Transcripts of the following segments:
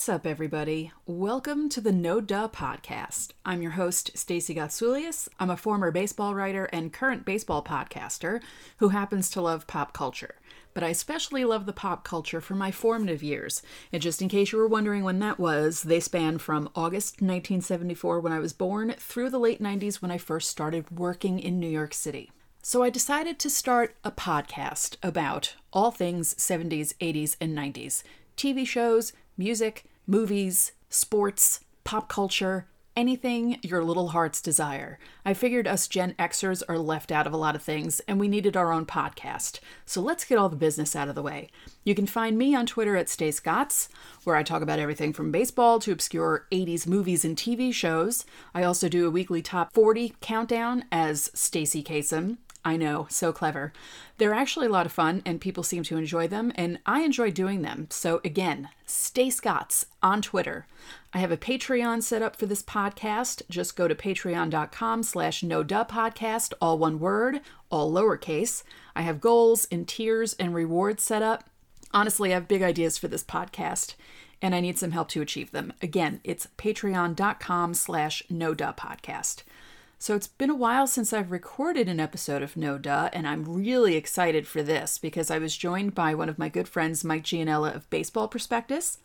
What's up, everybody? Welcome to the No Duh podcast. I'm your host, Stacey Gotsoulias. I'm a former baseball writer and current baseball podcaster who happens to love pop culture. But I especially love the pop culture for my formative years. And just in case you were wondering when that was, they span from August 1974 when I was born through the late 90s when I first started working in New York City. So I decided to start a podcast about all things 70s, 80s, and 90s TV shows, music, movies, sports, pop culture, anything your little hearts desire. I figured us Gen Xers are left out of a lot of things and we needed our own podcast. So let's get all the business out of the way. You can find me on Twitter at StaceGots, where I talk about everything from baseball to obscure 80s movies and TV shows. I also do a weekly top 40 countdown as Stacy Kasem. I know, so clever. They're actually a lot of fun, and people seem to enjoy them, and I enjoy doing them. So again, StaceGots on Twitter. I have a Patreon set up for this podcast. Just go to patreon.com slash no podcast, all one word, all lowercase. I have goals and tiers and rewards set up. Honestly, I have big ideas for this podcast, and I need some help to achieve them. Again, it's patreon.com slash no podcast. So it's been a while since I've recorded an episode of No Duh, and I'm really excited for this because I was joined by one of my good friends, Mike Gianella of Baseball Prospectus.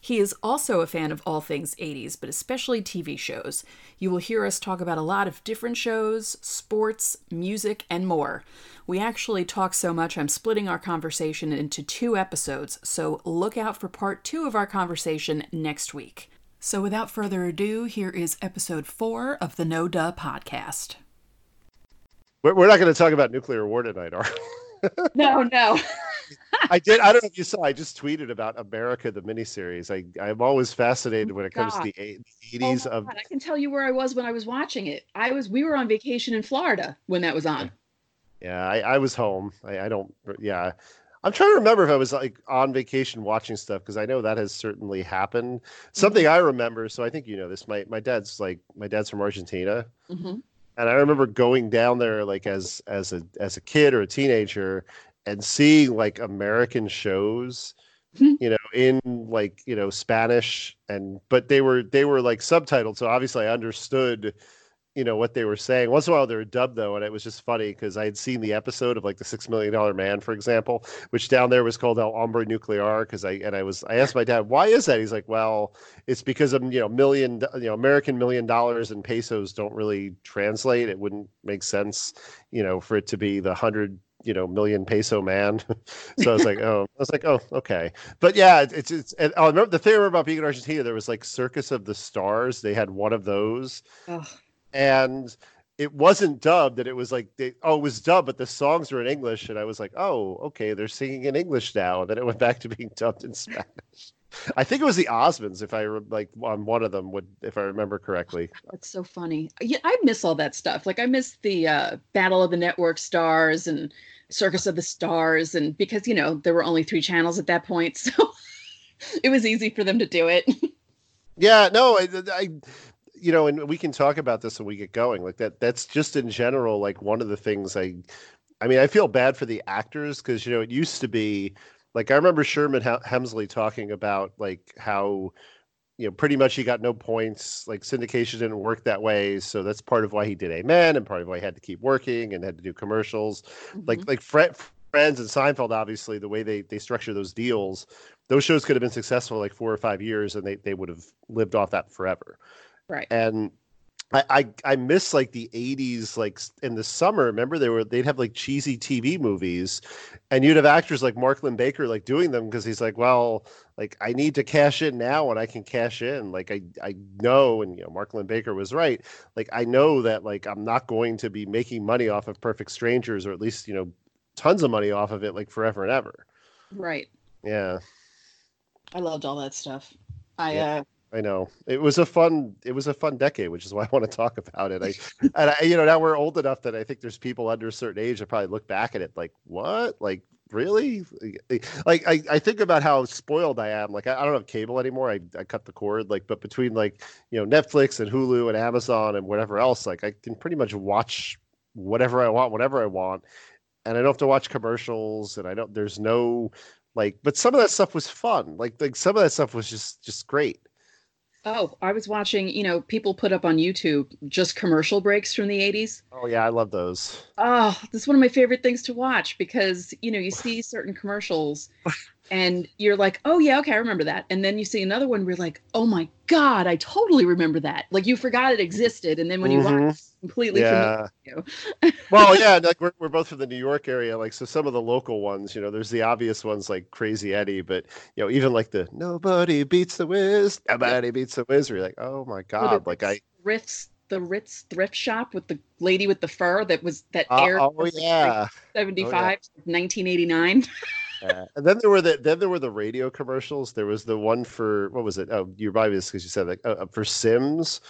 He is also a fan of all things 80s, but especially TV shows. You will hear us talk about a lot of different shows, sports, music, and more. We actually talk so much, I'm splitting our conversation into two episodes, so look out for part two of our conversation next week. So, without further ado, here is episode four of the No Duh podcast. We're not going to talk about nuclear war tonight, are we? No, no. I did. I don't know if you saw. I just tweeted about America, the miniseries. I I'm always fascinated oh when it comes God. to the oh eighties oh of. God, I can tell you where I was when I was watching it. I was. We were on vacation in Florida when that was on. Yeah, I, I was home. I, I don't. Yeah, I'm trying to remember if I was like on vacation watching stuff because I know that has certainly happened. Something mm-hmm. I remember, so I think you know this. My my dad's like my dad's from Argentina, mm-hmm. and I remember going down there like as as a as a kid or a teenager and seeing like American shows, mm-hmm. you know, in like you know Spanish and but they were they were like subtitled, so obviously I understood you know what they were saying. Once in a while they were dubbed though, and it was just funny because I had seen the episode of like the Six Million Dollar Man, for example, which down there was called El Hombre Nuclear. Because I and I was I asked my dad why is that? He's like, well, it's because of you know million you know American million dollars and pesos don't really translate. It wouldn't make sense, you know, for it to be the hundred you know million peso man so i was like oh i was like oh okay but yeah it's it's and oh, i remember the thing I remember about being in argentina there was like circus of the stars they had one of those and it wasn't dubbed that it was like they oh it was dubbed but the songs were in english and i was like oh okay they're singing in english now and then it went back to being dubbed in spanish. I think it was the osmonds if i like on one of them would if i remember correctly. That's so funny. Yeah i miss all that stuff. Like i miss the uh, battle of the network stars and circus of the stars and because you know there were only three channels at that point so it was easy for them to do it. Yeah no I, I you know, and we can talk about this when we get going. Like that, that's just in general, like one of the things I, I mean, I feel bad for the actors because you know it used to be like I remember Sherman Hemsley talking about like how you know pretty much he got no points like syndication didn't work that way so that's part of why he did amen and part of why he had to keep working and had to do commercials mm-hmm. like like Fred, friends and seinfeld obviously the way they they structure those deals those shows could have been successful like four or five years and they, they would have lived off that forever Right. And I, I I miss like the 80s like in the summer remember they were they'd have like cheesy TV movies and you'd have actors like Mark Linn-Baker like doing them because he's like well like I need to cash in now and I can cash in like I I know and you know Mark Linn-Baker was right like I know that like I'm not going to be making money off of Perfect Strangers or at least you know tons of money off of it like forever and ever right yeah I loved all that stuff I yeah. uh I know it was a fun it was a fun decade, which is why I want to talk about it. I and I, you know now we're old enough that I think there's people under a certain age that probably look back at it like what like really like I, I think about how spoiled I am. Like I, I don't have cable anymore. I, I cut the cord. Like but between like you know Netflix and Hulu and Amazon and whatever else, like I can pretty much watch whatever I want, whatever I want, and I don't have to watch commercials. And I don't there's no Like, but some of that stuff was fun. Like, like some of that stuff was just just great. Oh, I was watching, you know, people put up on YouTube just commercial breaks from the 80s. Oh yeah, I love those. Oh, this is one of my favorite things to watch because, you know, you see certain commercials and you're like, "Oh yeah, okay, I remember that." And then you see another one where you're like, "Oh my god, I totally remember that." Like you forgot it existed and then when you Mhm. watch it, completely Yeah. well, yeah, like we're, we're both from the New York area. Like, so some of the local ones, you know, there's the obvious ones like Crazy Eddie, but you know, even like the Nobody Beats the Wiz, Nobody Beats the Wiz. Where you're like, oh my god, like I, Ritz the Ritz thrift shop with the lady with the fur that was that uh, aired oh from, like, yeah. 75 1989. Yeah. And then there were the then there were the radio commercials. There was the one for what was it? Oh, you probably this because you said like uh, uh, for Syms,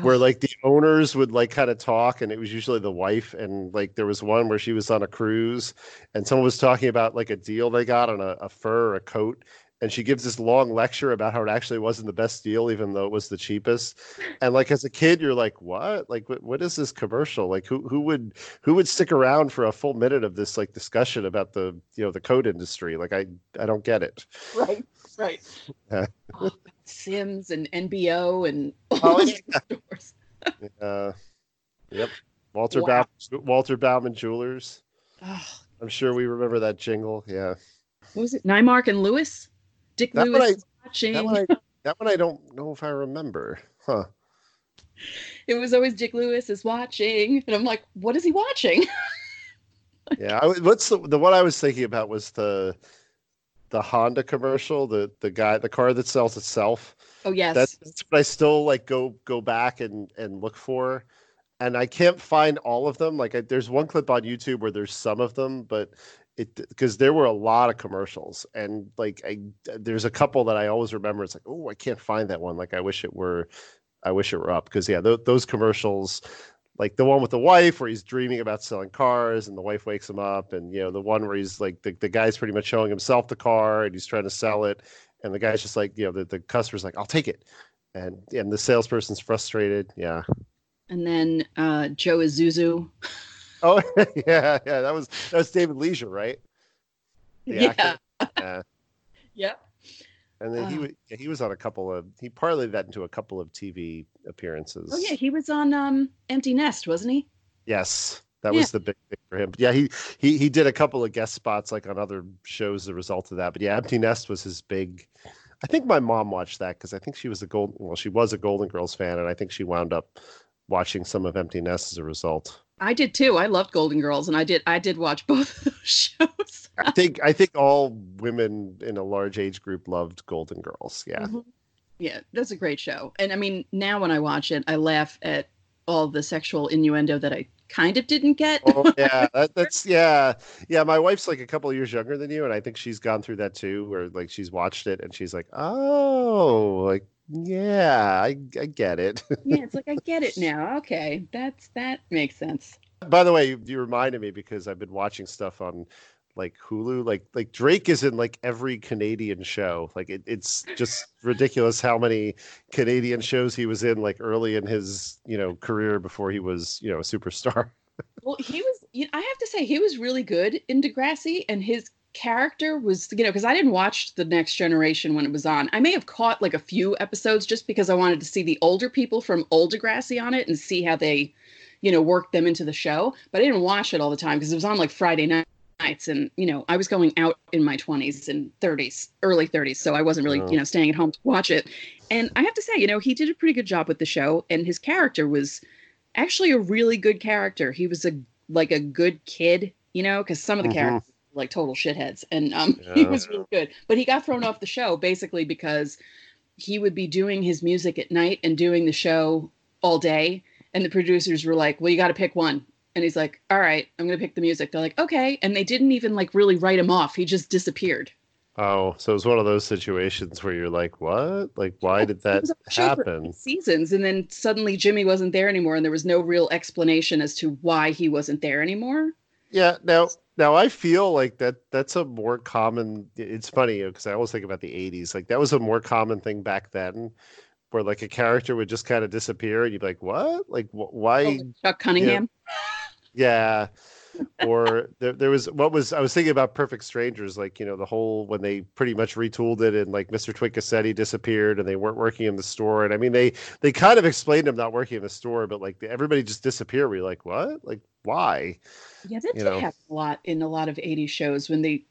where like the owners would like kind of talk, and it was usually the wife. And like there was one where she was on a cruise, and someone was talking about like a deal they got on a, a fur or a coat. And she gives this long lecture about how it actually wasn't the best deal, even though it was the cheapest. And like as a kid, you're like, "What? Like, what, what is this commercial? Like, who who would who would stick around for a full minute of this like discussion about the you know the code industry? Like, I I don't get it." right, right. Yeah. Oh, Syms and NBO and all Oh, those yeah. stores. Uh, yep. Walter Wow. Bauman, Walter Bauman Jewelers. Oh, I'm sure we remember that jingle. Yeah. what was it? Newmark and Lewis? Dick That Lewis I- watching. That one, I, that one I don't know if I remember. Huh. It was always Dick Lewis is watching. And I'm like, what is he watching? Yeah. I, what's the the one I was thinking about was the the Honda commercial, the the guy, the car that sells itself. Oh, yes. That's, that's what I still like go go back and and look for, and I can't find all of them. Like I, there's one clip on YouTube where there's some of them, but it because there were a lot of commercials, and like I there's a couple that I always remember. It's like oh I can't find that one. Like I wish it were, I wish it were up because yeah th- those commercials. Like the one with the wife where he's dreaming about selling cars and the wife wakes him up, and you know the one where he's like the, the guy's pretty much showing himself the car and he's trying to sell it, and the guy's just like you know the, the customer's like I'll take it, and and the salesperson's frustrated. Yeah. and then uh, Joe Isuzu. Oh yeah, yeah. That was that was David Leisure, right? The yeah. actor? Yeah. Yep. And then he Oh. wa- yeah, he was on a couple of he parlayed that into a couple of TV appearances. Oh, yeah. He was on um, Empty Nest, wasn't he? Yes, that Yeah. was the big thing for him. But yeah, he he he did a couple of guest spots like on other shows as a result of that. But yeah, Empty Nest was his big. I think my mom watched that because I think she was a golden well she was a Golden Girls fan and I think she wound up watching some of Empty Nest as a result. I did too. I loved Golden Girls, and I did. I did watch both those shows. I think I think all women in a large age group loved Golden Girls. Yeah. Mhm. Yeah, that's a great show. And I mean, now when I watch it, I laugh at all the sexual innuendo that I kind of didn't get. Oh yeah, that, that's yeah, yeah. My wife's like a couple of years younger than you, and I think she's gone through that too, where like she's watched it and she's like, oh, like yeah, I I get it. yeah, it's like I get it now. Okay, that's that makes sense. By the way, you, you reminded me because I've been watching stuff on like Hulu. Like like Drake is in like every Canadian show. Like it, it's just ridiculous how many Canadian shows he was in like early in his you know career before he was you know a superstar. Well, he was. You I have to say, he was really good in Degrassi, and his character was. You know, because I didn't watch the Next Generation when it was on. I may have caught like a few episodes just because I wanted to see the older people from old Degrassi on it and see how they, you know, worked them into the show. But I didn't watch it all the time because it was on like Friday night. Nights and you know I was going out in my 20s and 30s, early 30s, so I wasn't really Oh. you know staying at home to watch it. And I have to say, you know, he did a pretty good job with the show, and his character was actually a really good character. He was a like a good kid, you know, because some of the Mhm. characters were like total shitheads, and um, he was really good. But he got thrown off the show basically because he would be doing his music at night and doing the show all day, and the producers were like, "Well, you got to pick one." And he's like, "All right, I'm gonna pick the music." They're like, "Okay," and they didn't even like really write him off. He just disappeared. Oh, so it was one of those situations where you're like, what? Like, why did that was on the show for happen? seasons, and then suddenly Jimmy wasn't there anymore, and there was no real explanation as to why he wasn't there anymore. Yeah, now now I feel like that that's a more common it's funny because I always think about the 80s. Like that was a more common thing back then where like a character would just kind of disappear and you'd be like, "What? Like wh- why Oh, Chuck Cunningham. Yeah. or there, there was what was I was thinking about Perfect Strangers, like you know the whole when they pretty much retooled it and like Mr. Twink disappeared and they weren't working in the store, and I mean they they kind of explained him not working in the store, but like everybody just disappeared. We are like, what? Like why? Yeah, that you did know? happen a lot in a lot of '80s shows when they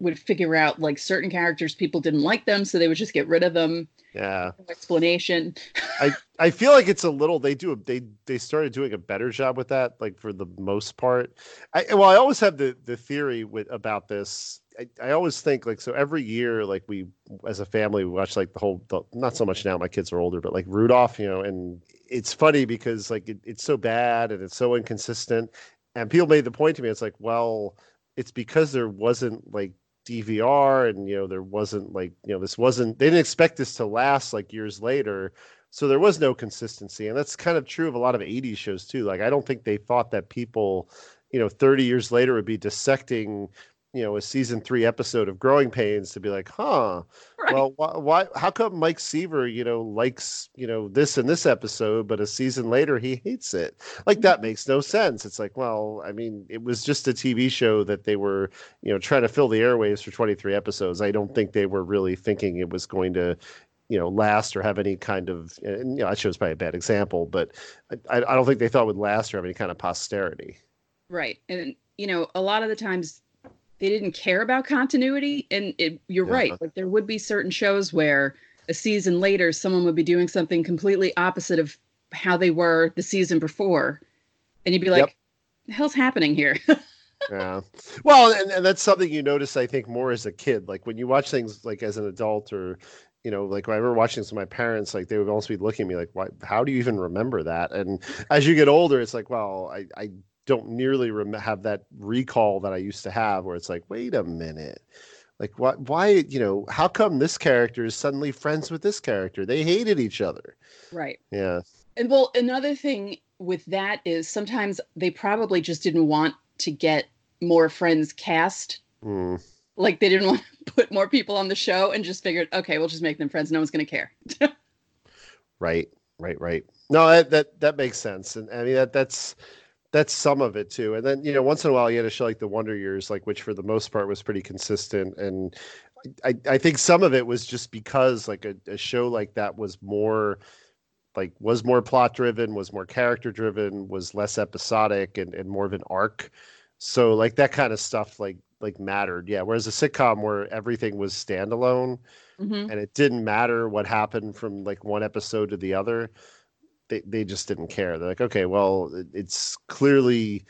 would figure out like certain characters people didn't like them, so they would just get rid of them. Yeah. Explanation. I I feel like it's a little they do they they started doing a better job with that like for the most part. I well I always have the the theory with about this. I, I always think like so every year like we as a family we watch like the whole the, not so much now my kids are older but like Rudolph you know and it's funny because like it, it's so bad and it's so inconsistent and people made the point to me it's like well it's because there wasn't like DVR and you know there wasn't like you know this wasn't they didn't expect this to last like years later. So there was no consistency and that's kind of true of a lot of 80s shows too. Like I don't think they thought that people you know 30 years later would be dissecting you know a season three episode of Growing Pains to be like, huh? Right. Well, why, why? How come Mike Seaver, you know, likes you know this and this episode, but a season later he hates it? Like that mm-hmm. makes no sense. It's like, well, I mean, it was just a TV show that they were, you know, trying to fill the airwaves for 23 episodes. I don't think they were really thinking it was going to you know last or have any kind of and, you know that show's probably a bad example but I, I don't think they thought it would last or have any kind of posterity right and you know a lot of the times they didn't care about continuity and it, you're yeah. right like there would be certain shows where a season later someone would be doing something completely opposite of how they were the season before and you'd be like yep. the hell's happening here yeah well and, and that's something you notice i think more as a kid like when you watch things like as an adult or you know, like when I remember watching this with my parents, like they would almost be looking at me like, "Why? How do you even remember that?" And as you get older, it's like, well, I, I don't nearly rem- have that recall that I used to have, where it's like, wait a minute, like what? Why? You know, how come this character is suddenly friends with this character? They hated each other. Right. Yeah. And well, another thing with that is sometimes they probably just didn't want to get more friends cast. Mm. Like they didn't want to put more people on the show and just figured, okay, we'll just make them friends. No one's going to care. right. Right. Right. No, that, that that makes sense, and I mean that that's that's some of it too. And then you know, once in a while, you had a show like The Wonder Years, like which for the most part was pretty consistent. And I I think some of it was just because like a, a show like that was more like was more plot driven, was more character driven, was less episodic and, and more of an arc. So like that kind of stuff like like mattered. Yeah. Whereas a sitcom where everything was standalone mm-hmm. and it didn't matter what happened from like one episode to the other they, they just didn't care. They're like, okay, well, it's clearly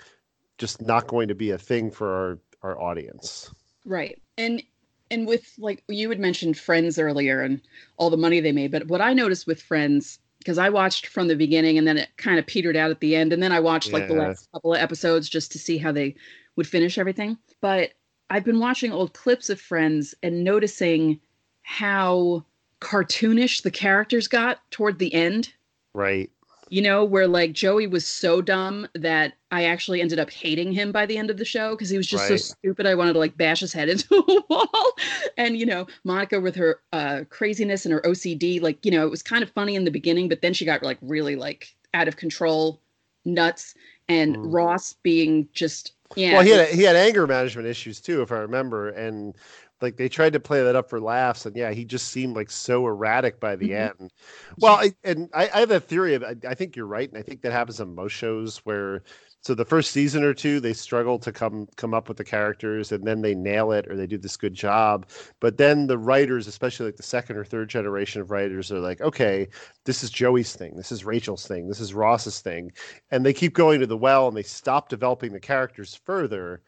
just not going to be a thing for our, our audience. Right. And and with like you had mentioned Friends earlier and all the money they made, but what I noticed with Friends because I watched from the beginning and then it kind of petered out at the end, and then I watched yeah. like the last couple of episodes just to see how they would finish everything. But I've been watching old clips of Friends and noticing how cartoonish the characters got toward the end Right. You know, where like Joey was so dumb that I actually ended up hating him by the end of the show because he was just right. so stupid. I wanted to like bash his head into a wall. And, you know, Monica with her uh, craziness and her OCD, like, you know, it was kind of funny in the beginning, but then she got like really like out of control, nuts. And mm. Ross being just yeah. Well, he had he had anger management issues too, if I remember, and like they tried to play that up for laughs and yeah he just seemed like so erratic by the mm-hmm. end well I, and I, I, have a theory of I, I, think you're right and i think that happens on most shows where so the first season or two they struggle to come come up with the characters and then they nail it or they do this good job but then the writers especially like the second or third generation of writers are like okay this is joey's thing this is rachel's thing this is ross's thing and they keep going to the well and they stop developing the characters further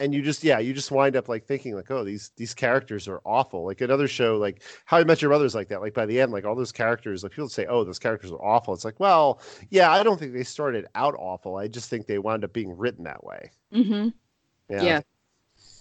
and you just yeah you just wind up like thinking like oh these these characters are awful. Like another show like how i met your mother's like that. Like by the end like all those characters like people say oh those characters are awful. It's like well yeah i don't think they started out awful. I just think they wound up being written that way. Mm-hmm. Yeah, yeah.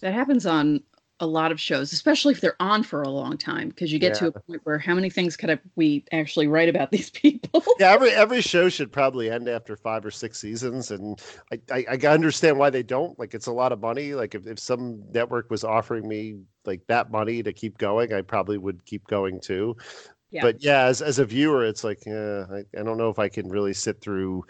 that happens on a lot of shows, especially if they're on for a long time, because you get yeah. to a point where how many things could I, we actually write about these people? yeah, every every show should probably end after five or six seasons, and I, I, I understand why they don't. Like, it's a lot of money. Like, if, if some network was offering me like that money to keep going, I probably would keep going too. Yeah. But yeah, as as a viewer, it's like, uh, I, I don't know if I can really sit through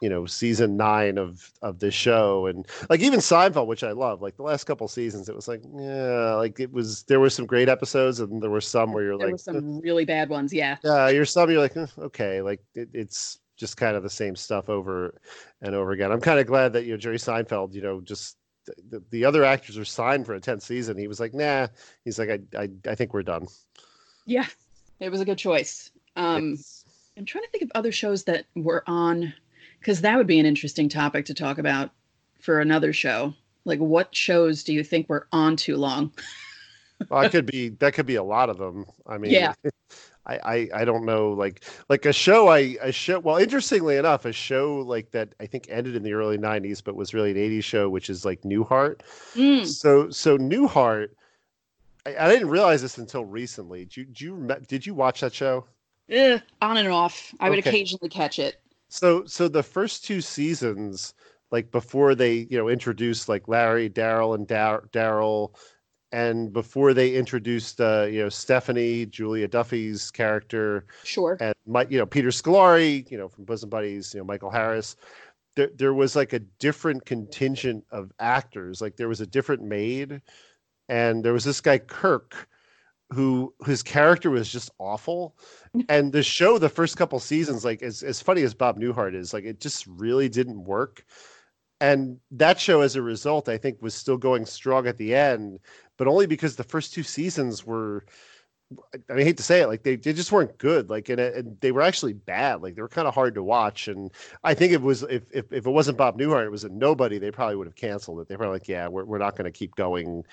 you know season nine of of this show and like even seinfeld which i love like the last couple seasons it was like yeah like it was there were some great episodes and there were some where you're there like were some really bad ones. Yeah. yeah you're some you're like "Eh, okay like it, it's just kind of the same stuff over and over again i'm kind of glad that you know jerry seinfeld you know just the, the other actors are signed for a 10th season he was like nah he's like i i, I think we're done Yeah. It was a good choice. Um, It's- I'm trying to think of other shows that were on, because that would be an interesting topic to talk about for another show. Like, what shows do you think were on too long? well, it could be that could be a lot of them. I mean, Yeah. I, I I don't know like like a show I a show well interestingly enough a show like that I think ended in the early 90s but was really an 80s show which is like Newhart. Mm, So so Newhart I, I didn't realize this until recently. Did you, did you did you watch that show? eh, on and off. I would Okay. occasionally catch it. So so the first two seasons, like before they you know introduced like Larry, Daryl, and Daryl, and before they introduced uh, you know Stephanie, Julia Duffy's character, Sure. and Mike, you know Peter Scolari, you know from Bosom Buddies, you know Michael Harris. There there was like a different contingent of actors. Like there was a different maid, and there was this guy Kirk who his character was just awful and the show the first couple seasons like as, as funny as bob newhart is like it just really didn't work and that show as a result i think was still going strong at the end but only because the first two seasons were I mean, I hate to say it, like they, they just weren't good. Like, and, and they were actually bad. Like, they were kind of hard to watch. And I think it was if, if if it wasn't Bob Newhart, it was a nobody. They probably would have canceled it. They were like, yeah, we're we're not going to keep going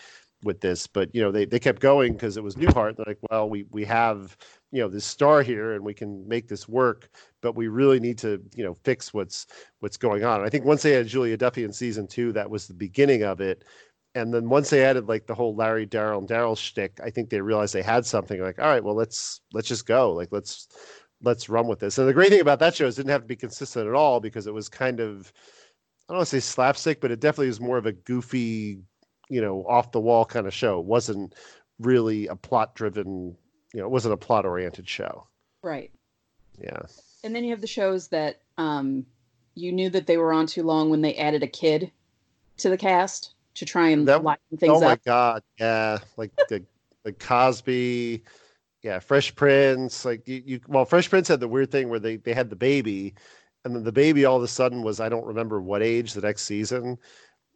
with this. But you know, they they kept going because it was Newhart. They're like, well, we we have you know this star here, and we can make this work. But we really need to you know fix what's what's going on. And I think once they had Julia Duffy in season two, that was the beginning of it and then once they added like the whole Larry, Daryl, and Daryl shtick, I think they realized they had something. Like, all right, well, let's let's just go. Like, let's let's run with this. And the great thing about that show is it didn't have to be consistent at all because it was kind of I don't want to say slapstick, but it definitely was more of a goofy, you know, off the wall kind of show. It wasn't really a plot driven, you know, it wasn't a plot oriented show. Right. Yeah. And then you have the shows that um, you knew that they were on too long when they added a kid to the cast to try and That- lighten things up. oh my up. god, yeah, like the like Cosby, yeah, Fresh Prince. Like you, you, well, Fresh Prince had the weird thing where they they had the baby, and then the baby all of a sudden was I don't remember what age the next season,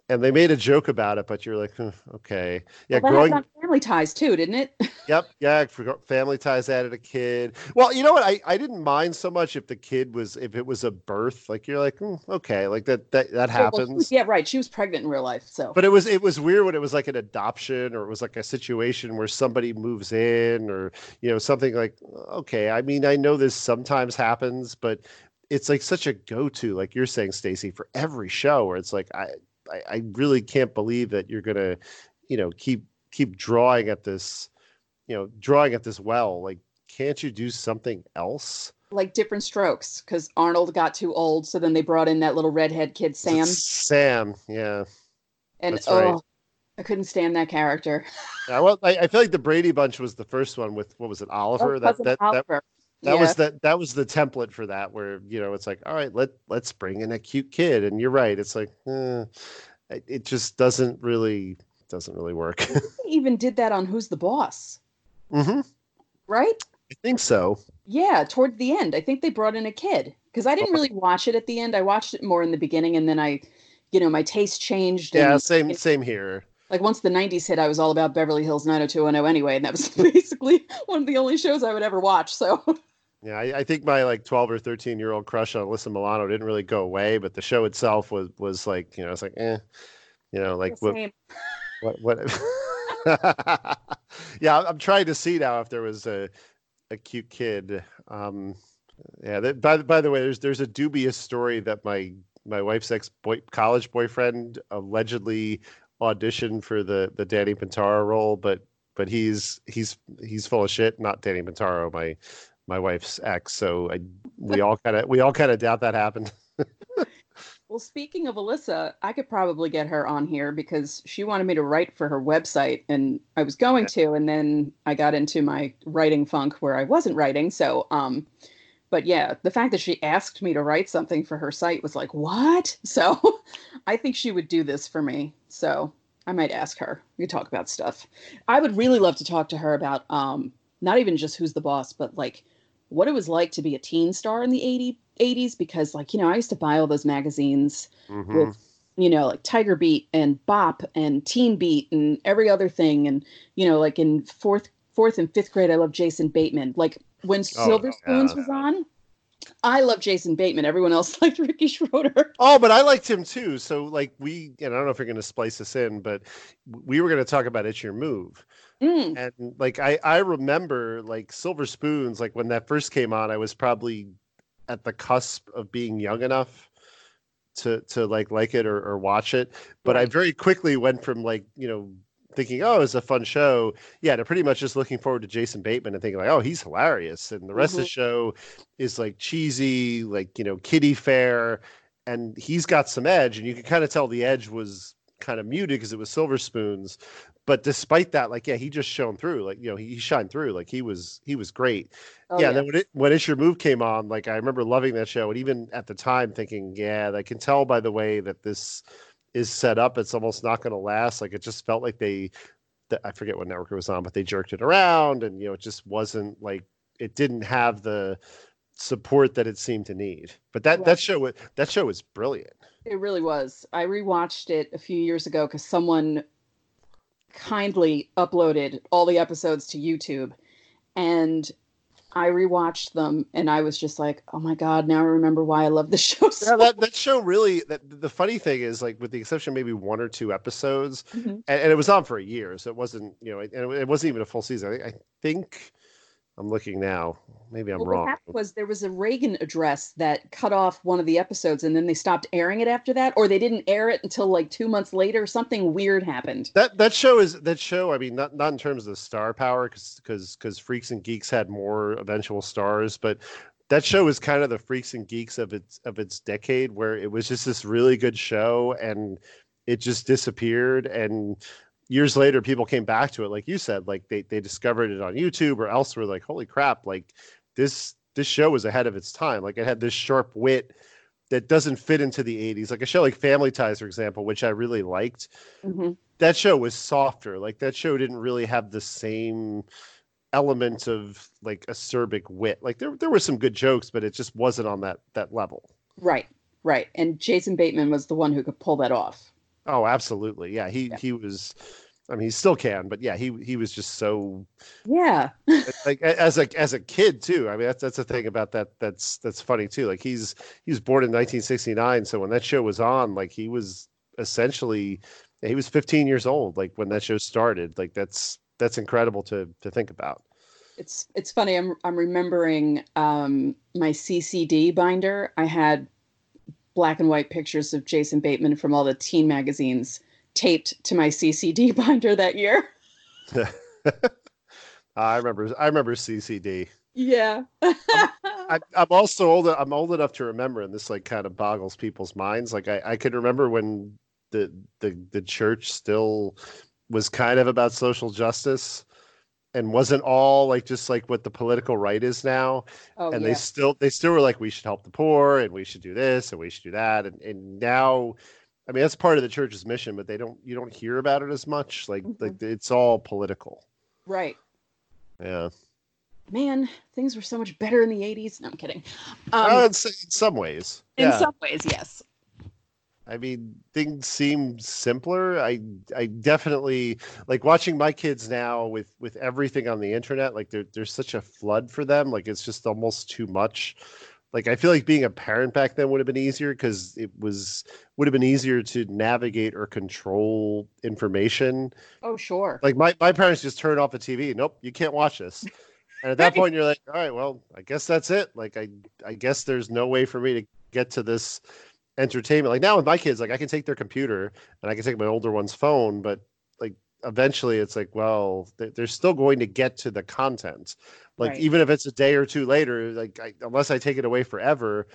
and they made a joke about it, but you're like, "Huh, okay, yeah, well, growing. on Family Ties too, didn't it? Yep, yeah. Family Ties added a kid. Well, you know what? I, I didn't mind so much if the kid was if it was a birth. Like you're like, "Hmm, okay, like that that that well, happens. was- yeah, right. She was pregnant in real life, so But it was it was weird when it was like an adoption or it was like a situation where somebody moves in or you know something like okay, I mean I know this sometimes happens, but it's like such a go-to, like you're saying, Stacy, for every show where it's like I, I I really can't believe that you're gonna, you know, keep keep drawing at this, you know, drawing at this well. Like, can't you do something else? like different strokes because Arnold got too old, so then they brought in that little redhead kid Sam, Sam, yeah. and that's oh, right. I couldn't stand that character. Yeah, well, I, I feel like the Brady Bunch was the first one with what was it, Oliver? Oh, that, that that Oliver. that yeah. was that that was the template for that where you know it's like all right let let's bring in a cute kid and you're right it's like eh, it, just doesn't really doesn't really work even did that on Who's the Boss, hmm right? i think so Yeah, toward the end, I think they brought in a kid because I didn't really watch it at the end. I watched it more in the beginning, and then I, you know, my taste changed. yeah and, same same here Like once the '90s hit, I was all about Beverly Hills 90210 anyway, and that was basically one of the only shows I would ever watch. So yeah I, I think my like 12 or 13 year old crush on alyssa milano didn't really go away but the show itself was was like you know it's like eh you know like what what what yeah i'm trying to see now if there was a a cute kid um yeah that, by, by the way there's there's a dubious story that my my wife's ex boy college boyfriend allegedly auditioned for the the danny pintauro role but but he's he's he's full of shit not danny pintauro my my wife's ex so I, we all kind of we all kind of doubt that happened Well, speaking of Alyssa, I could probably get her on here because she wanted me to write for her website, and I was going to, and then I got into my writing funk where I wasn't writing. So, um, but yeah, the fact that she asked me to write something for her site was like, what? So I think she would do this for me. So I might ask her. We could talk about stuff. I would really love to talk to her about um, not even just who's the boss, but like what it was like to be a teen star in the 80, 80s because like, you know, I used to buy all those magazines mm-hmm. with you know, like Tiger Beat and Bop and Teen Beat and every other thing. And, you know, like in fourth fourth and fifth grade, I love Jason Bateman. Like when oh, Silver Spoons was on, I love Jason Bateman. Everyone else liked Ricky Schroder. Oh, but I liked him too. So like we, and I don't know if you're going to splice this in, but we were going to talk about It's Your Move. Mm. And like I, I remember like Silver Spoons, like when that first came on, I was probably at the cusp of being young enough to to like like it or, or watch it. But right. I very quickly went from like you know thinking, oh, it's a fun show. Yeah, to pretty much just looking forward to Jason Bateman and thinking like, oh, he's hilarious. And the rest mm-hmm. of the mm-hmm. show is like cheesy, like, you know, kiddie fair. And he's got some edge. And you can kind of tell the edge was kind of muted because it was silver spoons. But despite that, like, yeah, he just shone through. Like, you know, he, he shined through. Like he was he was great. Oh, yeah, yeah. then when it when It's Your Move came on, like I remember loving that show. And even at the time thinking, yeah, I can tell by the way that this is set up, it's almost not going to last. Like it just felt like they, the, I forget what network it was on, but they jerked it around, and you know, it just wasn't like it didn't have the support that it seemed to need. But that that show that show was brilliant. It really was. I rewatched it a few years ago because someone kindly uploaded all the episodes to YouTube, and I rewatched them and I was just like, oh my god, now I remember why I love the show. So yeah, that, that show really. That the funny thing is, like, with the exception maybe one or two episodes, mm-hmm. and, and, it was on for a year, so it wasn't, you know, and it, it wasn't even a full season. I, I think I'm looking now. Maybe I'm well, wrong. What happened was there was a Reagan address that cut off one of the episodes, and then they stopped airing it after that, or they didn't air it until like two months later. Something weird happened. That that show is that show. I mean, not not in terms of the star power, because because because Freaks and Geeks had more eventual stars, but that show was kind of the Freaks and Geeks of its of its decade, where it was just this really good show, and it just disappeared and years later people came back to it like you said like they, they discovered it on youtube or elsewhere like holy crap like this this show was ahead of its time. Like it had this sharp wit that doesn't fit into the 80s like a show like family ties for example which i really liked mm-hmm. that show was softer. Like that show didn't really have the same element of like acerbic wit. Like there, there were some good jokes but it just wasn't on that that level. Right right. And jason bateman was the one who could pull that off Oh, absolutely. Yeah, he yeah. he was. I mean, he still can, but yeah, he he was just so. Yeah. like as a as a kid too. I mean, that's that's the thing about that. That's that's funny too. Like he's he was born in 1969, so when that show was on, like he was essentially he was 15 years old. Like when that show started. Like that's that's incredible to to think about. It's it's funny. I'm I'm remembering um, my CCD binder. I had black and white pictures of Jason Bateman from all the teen magazines taped to my CCD binder that year. I remember. I remember CCD. Yeah. I'm, I, am also old. I'm old enough to remember, and this like kind of boggles people's minds. Like I, I could remember when the the the church still was kind of about social justice and wasn't all like just like what the political right is now. Oh, and yeah. they still they still were like we should help the poor and we should do this and we should do that. And, and now i mean that's part of the church's mission but they don't you don't hear about it as much. Like mm-hmm. like it's all political. Right. Yeah. Man things were so much better in the 80s no i'm kidding. Um, uh, in some ways. in yeah. some ways yes I mean, things seem simpler. I I definitely like watching my kids now with with everything on the internet. Like there, there's such a flood for them. Like it's just almost too much. Like I feel like being a parent back then would have been easier because it was would have been easier to navigate or control information. Oh sure. Like my my parents just turned off the TV. Nope, you can't watch this. And at that point, you're like, all right, well, I guess that's it. Like I I guess there's no way for me to get to this entertainment. Like now with my kids, like I can take their computer and I can take my older one's phone, but like eventually it's like, well, they're still going to get to the content. Like right. even if it's a day or two later, like I, unless I take it away forever,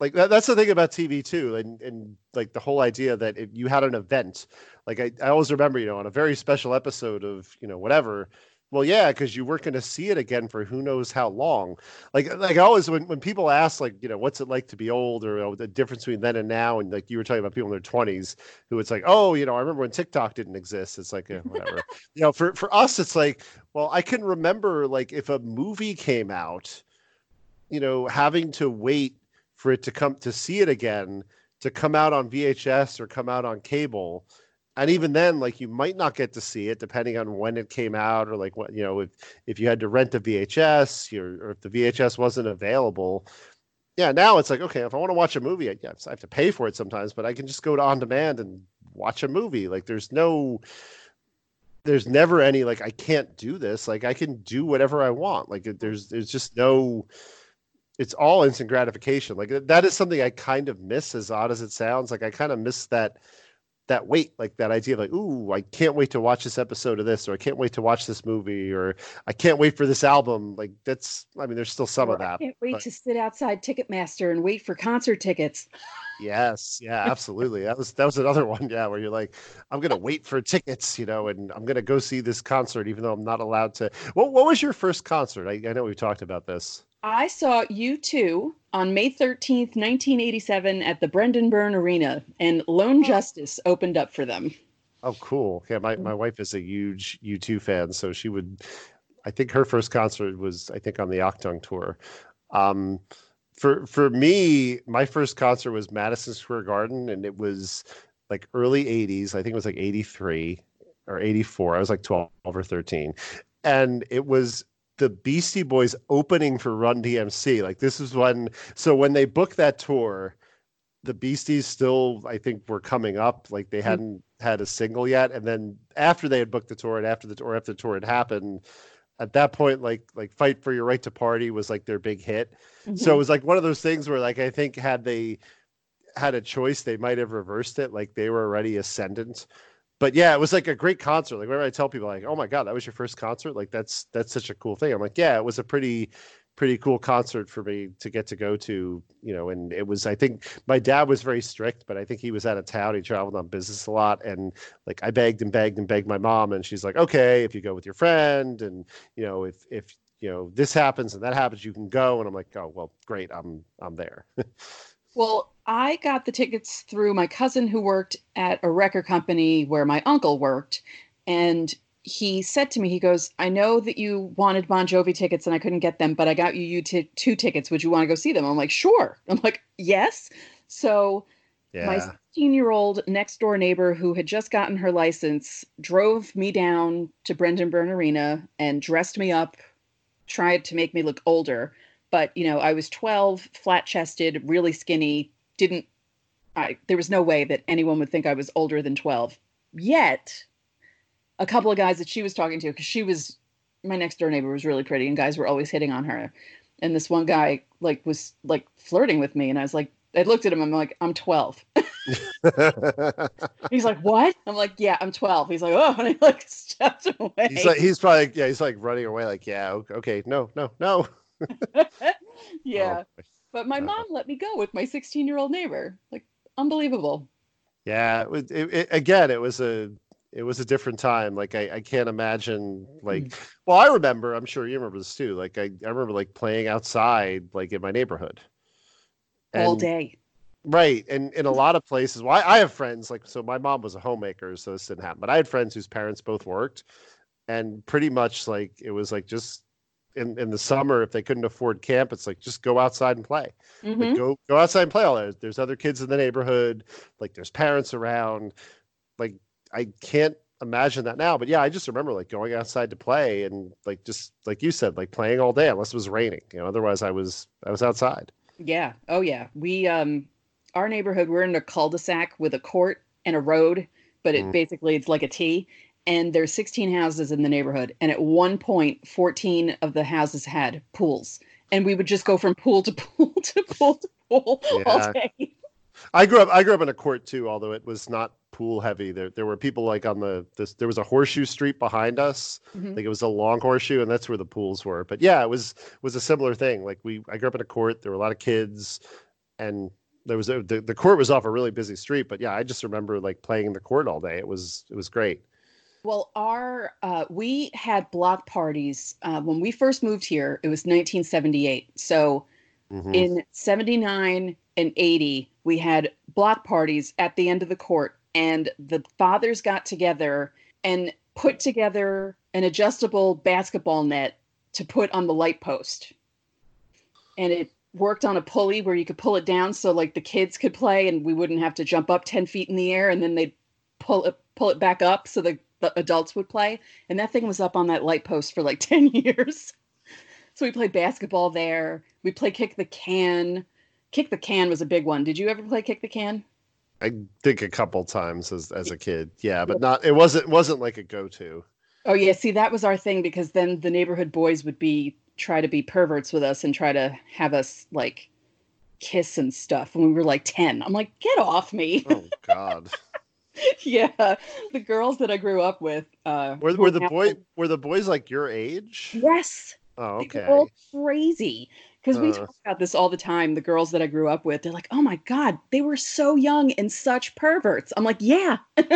like that, that's the thing about TV too, and and like the whole idea that if you had an event, like I, I always remember, you know, on a very special episode of you know whatever, Well, yeah, because you weren't going to see it again for who knows how long. Like, like I always when, when people ask, like, you know, what's it like to be old, or you know, the difference between then and now, and like you were talking about people in their twenties, who it's like, oh, you know, I remember when TikTok didn't exist. It's like, eh, whatever. you know, for for us, it's like, well, I can remember like if a movie came out, you know, having to wait for it to come to see it again to come out on VHS or come out on cable and even then like you might not get to see it depending on when it came out or like what you know if if you had to rent a vhs or, or if the vhs wasn't available. Yeah now it's like okay if i want to watch a movie I, yes, I have to pay for it sometimes but i can just go to on demand and watch a movie. Like there's no there's never any like i can't do this. Like i can do whatever i want. Like there's there's just no it's all instant gratification. Like that is something i kind of miss as odd as it sounds. Like i kind of miss that that wait, like that idea of like, ooh, I can't wait to watch this episode of this, or I can't wait to watch this movie, or I can't wait for this album. Like that's, I mean, there's still some or of that. I can't wait but... to sit outside Ticketmaster and wait for concert tickets. Yes, yeah, absolutely. that was that was another one, yeah, where you're like, I'm gonna wait for tickets, you know, and I'm gonna go see this concert, even though I'm not allowed to. What What was your first concert? I, I know we've talked about this. I saw U2 on May 13th, 1987 at the Brendan Byrne Arena, and Lone Justice opened up for them. Oh, cool. Yeah, my, my wife is a huge U2 fan, so she would, I think her first concert was, I think, on the Achtung tour. Um, for for me, my first concert was Madison Square Garden, and it was like early 80s. I think it was like 83 or 84. I was like 12 or 13. And it was the Beastie Boys opening for Run DMC. Like this is when so when they booked that tour, the Beasties still I think were coming up. Like they mm-hmm. hadn't had a single yet. And then after they had booked the tour and after the tour after the tour had happened, at that point like like Fight for Your Right to Party was like their big hit. Mm-hmm. So it was like one of those things where like I think had they had a choice, they might have reversed it. Like they were already ascendant but yeah, it was like a great concert. Like whenever I tell people, like, "Oh my god, that was your first concert!" Like that's that's such a cool thing. I'm like, yeah, it was a pretty pretty cool concert for me to get to go to. You know, and it was. I think my dad was very strict, but I think he was out of town. He traveled on business a lot, and like I begged and begged and begged my mom, and she's like, "Okay, if you go with your friend, and you know, if if you know this happens and that happens, you can go." And I'm like, "Oh well, great, I'm I'm there." well, I got the tickets through my cousin who worked at a record company where my uncle worked. And he said to me, he goes, I know that you wanted Bon Jovi tickets and I couldn't get them, but I got you, you t- two tickets. Would you want to go see them? I'm like, sure. I'm like, yes. So yeah. my 16 year old next door neighbor who had just gotten her license drove me down to Brendan Byrne Arena and dressed me up, tried to make me look older. But, you know, I was 12, flat chested, really skinny, didn't I there was no way that anyone would think I was older than 12. Yet a couple of guys that she was talking to cuz she was my next door neighbor was really pretty and guys were always hitting on her. And this one guy like was like flirting with me and I was like I looked at him I'm like I'm 12. he's like, "What?" I'm like, "Yeah, I'm 12." He's like, "Oh," and he like stepped away. He's like, he's probably yeah, he's like running away, like, "Yeah, okay, no, no, no." yeah, oh, but my uh, mom let me go with my 16 year old neighbor. Like unbelievable. Yeah, it, it, it, again, it was a it was a different time. Like I, I can't imagine like mm. well, I remember, I'm sure you remember this too. Like I, I remember like playing outside like in my neighborhood. And, All day. Right. And in a lot of places, well, I, I have friends like so my mom was a homemaker, so this didn't happen. But I had friends whose parents both worked and pretty much like it was like just in, in the summer if they couldn't afford camp it's like just go outside and play. Mm-hmm. like go go outside and play all that there's other kids in the neighborhood like there's parents around. Like i can't imagine that now but yeah i just remember like going outside to play and like just like you said like playing all day unless it was raining you know otherwise i was i was outside. Yeah. Oh yeah. We um our neighborhood we're in a cul-de-sac with a court and a road but it mm. basically it's like a T and there's 16 houses in the neighborhood and at one point 14 of the houses had pools. And we would just go from pool to pool to pool to pool yeah. all day. I grew up i grew up in a court too although it was not pool heavy. There there were people like on the this there was a horseshoe street behind us. Mm-hmm. like it was a long horseshoe and that's where the pools were. But yeah it was was a similar thing. Like we i grew up in a court. There were a lot of kids and there was a, the, the court was off a really busy street. But yeah i just remember like playing in the court all day. It was it was great Well, our uh, we had block parties uh, when we first moved here. It was 1978. So Mhm. in 79 and 80, we had block parties at the end of the court, and the fathers got together and put together an adjustable basketball net to put on the light post. And it worked on a pulley where you could pull it down so like the kids could play and we wouldn't have to jump up 10 feet in the air and then they'd pull it pull it back up so the, the adults would play and that thing was up on that light post for like 10 years so we played basketball there we played kick the can kick the can was a big one did you ever play kick the can I think a couple times as as a kid. Yeah, but not. It wasn't wasn't like a go to. oh yeah see that was our thing because then the neighborhood boys would be try to be perverts with us and try to have us like kiss and stuff when we were like 10 i'm like get off me Oh God. yeah the girls that i grew up with uh Were, were the boy were the boys like your age? yes Oh, They okay. were all crazy because we Uh. talk about this all the time the girls that i grew up with they're like oh my god they were so young and such perverts i'm like yeah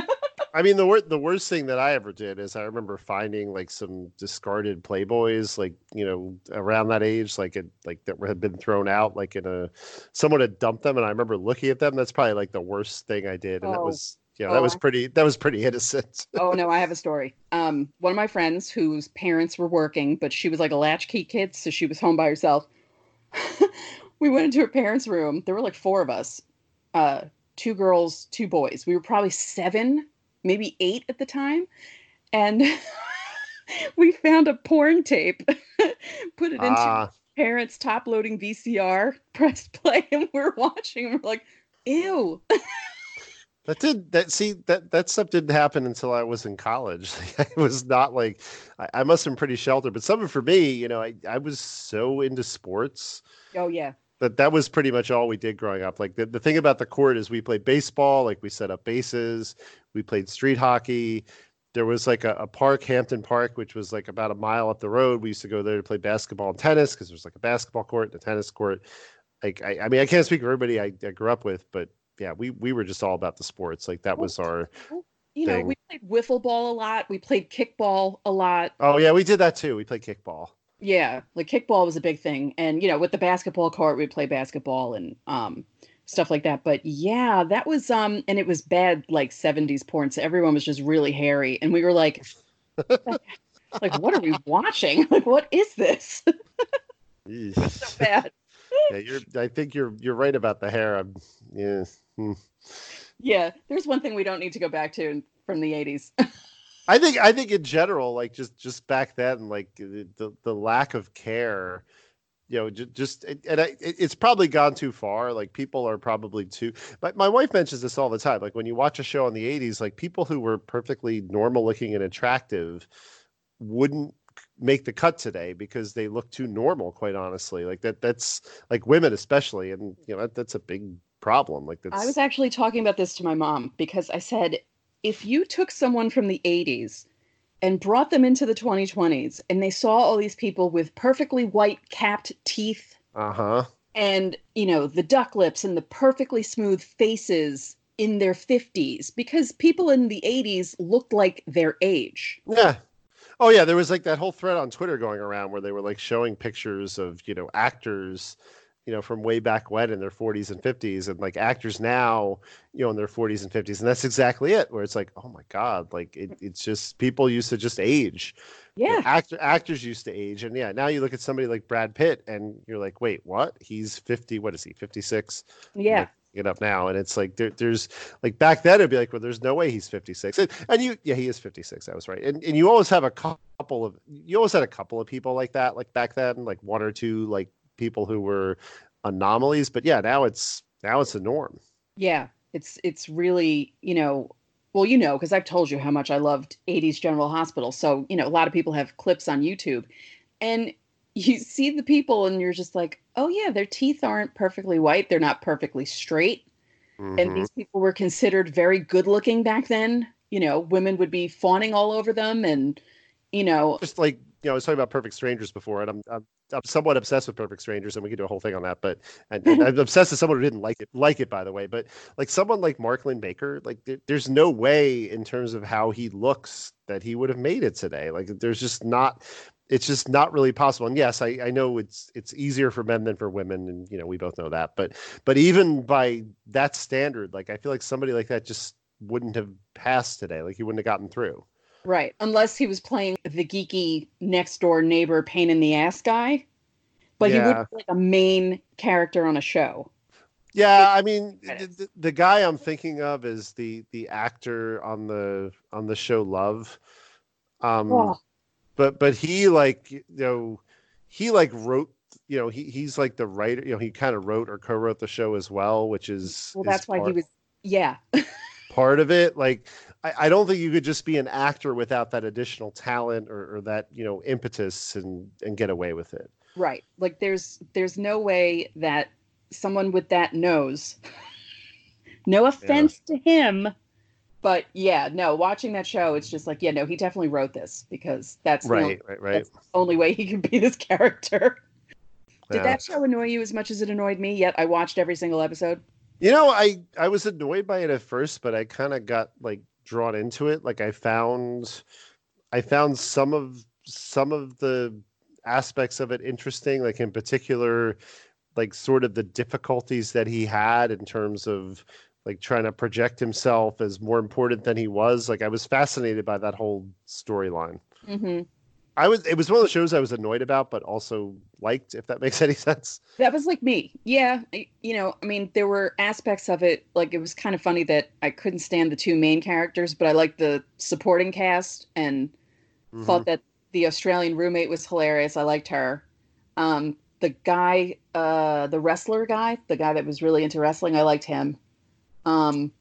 I mean, the wor- the worst thing that I ever did is I remember finding like some discarded Playboys, like you know, around that age, like it like that had been thrown out, like in a someone had dumped them, and I remember looking at them. That's probably like the worst thing I did, and that Oh. Yeah, Oh, that was pretty that was pretty innocent. oh no i have a story. Um one of my friends whose parents were working but she was like a latchkey kid so she was home by herself. We went into her parents room. There were like four of us uh two girls two boys. We were probably seven maybe eight at the time and we found a porn tape put it into Ah, parents top loading vcr pressed play and we're watching and we're like ew that did that. See that that stuff didn't happen until I was in college. it was not like I, I must have been pretty sheltered, but something for me, you know, I I was so into sports. oh yeah that that was pretty much all we did growing up. Like the, the thing about the court is we played baseball, like we set up bases, we played street hockey. There was like a, a park, Hampton Park, which was like about a mile up the road. We used to go there to play basketball and tennis because there's like a basketball court and a tennis court. Like I, I mean, I can't speak for everybody I, I grew up with, but yeah, we we were just all about the sports. Like that was our. you know, thing. we played wiffle ball a lot. We played kickball a lot. Oh yeah, we did that too. We played kickball. Yeah, like kickball was a big thing, and you know, with the basketball court, we'd play basketball and um stuff like that. But yeah, that was um, and it was bad like '70s porn. So everyone was just really hairy, and we were like, like, what are we watching? Like, what is this? So bad. Yeah, you're. I think you're you're right about the hair. I'm, yeah. hmm. Yeah, there's one thing we don't need to go back to from the '80s. I think I think in general, like just just back then, like the the, lack of care, you know, just, just and I, it's probably gone too far. Like people are probably too. My my wife mentions this all the time. Like when you watch a show in the '80s, like people who were perfectly normal looking and attractive wouldn't make the cut today because they look too normal. Quite honestly, like that that's like women especially, and you know that, that's a big problem. Like that's I was actually talking about this to my mom because I said, if you took someone from the 80s and brought them into the 2020s and they saw all these people with perfectly white capped teeth uh huh. and, you know, the duck lips and the perfectly smooth faces in their 50s, because people in the 80s looked like their age. Yeah. Oh yeah, there was like that whole thread on Twitter going around where they were like showing pictures of, you know, actors, you know, from way back when in their 40s and 50s and like actors now, you know, in their 40s and 50s. And that's exactly it, where it's like, oh my God, like it, it's just people used to just age. You know, Yeah. actor, actors used to age. And yeah, now you look at somebody like Brad Pitt and you're like, wait, what? He's 50, what is he, 56? Yeah. like, it up now and it's like there, there's like back then it'd be like well there's no way he's 56 and, and you yeah he is 56 i was right and, and you always have a couple of you always had a couple of people like that like back then like one or two like people who were anomalies but yeah now it's now it's the norm Yeah, it's it's really, you know, well, you know, because I've told you how much I loved 80s General Hospital. So, you know, a lot of people have clips on YouTube. And you see the people and you're just like, "Oh yeah, their teeth aren't perfectly white. They're not perfectly straight." Mhm. And these people were considered very good-looking back then. You know, women would be fawning all over them and, you know, just like you know, I was talking about Perfect Strangers before, and I'm, I'm I'm somewhat obsessed with Perfect Strangers, and we could do a whole thing on that. But and, and I'm obsessed with someone who didn't like it, like it by the way. But like someone like Mark Linn-Baker, like there, there's no way in terms of how he looks that he would have made it today. Like there's just not. It's just not really possible. And yes, I, I know it's it's easier for men than for women, and you know we both know that. But but even by that standard, like I feel like somebody like that just wouldn't have passed today. Like he wouldn't have gotten through. Right. Unless he was playing the geeky next door neighbor pain in the ass guy. But yeah. he would be like a main character on a show. Yeah, I mean the, the, guy I'm thinking of is the the actor on the on the show Love. Um oh. But but he like you know he like wrote you know he he's like the writer you know he kind of wrote or co-wrote the show as well which is well that's is why part, he was yeah part of it like I, I, don't think you could just be an actor without that additional talent or, or that you know impetus and and get away with it. Right. Like there's there's no way that someone with that knows. no offense yeah. to him, but yeah, no. Watching that show, it's just like yeah, no, he definitely wrote this because that's right, only, right, right. That's the only way he can be this character. Did yeah. that show annoy you as much as it annoyed me? Yet I watched every single episode. You know, I I was annoyed by it at first, but I kind of got like drawn into it. Like I found, I found some of some of the aspects of it interesting. Like in particular, like sort of the difficulties that he had in terms of like trying to project himself as more important than he was. Like I was fascinated by that whole storyline. Mm-hmm. I was it was one of the shows I was annoyed about, but also liked, if that makes any sense. That was like me. Yeah. You know, I mean, there were aspects of it, like it was kind of funny that I couldn't stand the two main characters, but I liked the supporting cast and mm-hmm. thought that the Australian roommate was hilarious. I liked her. Um, the guy, uh, the wrestler guy, the guy that was really into wrestling, I liked him. Um,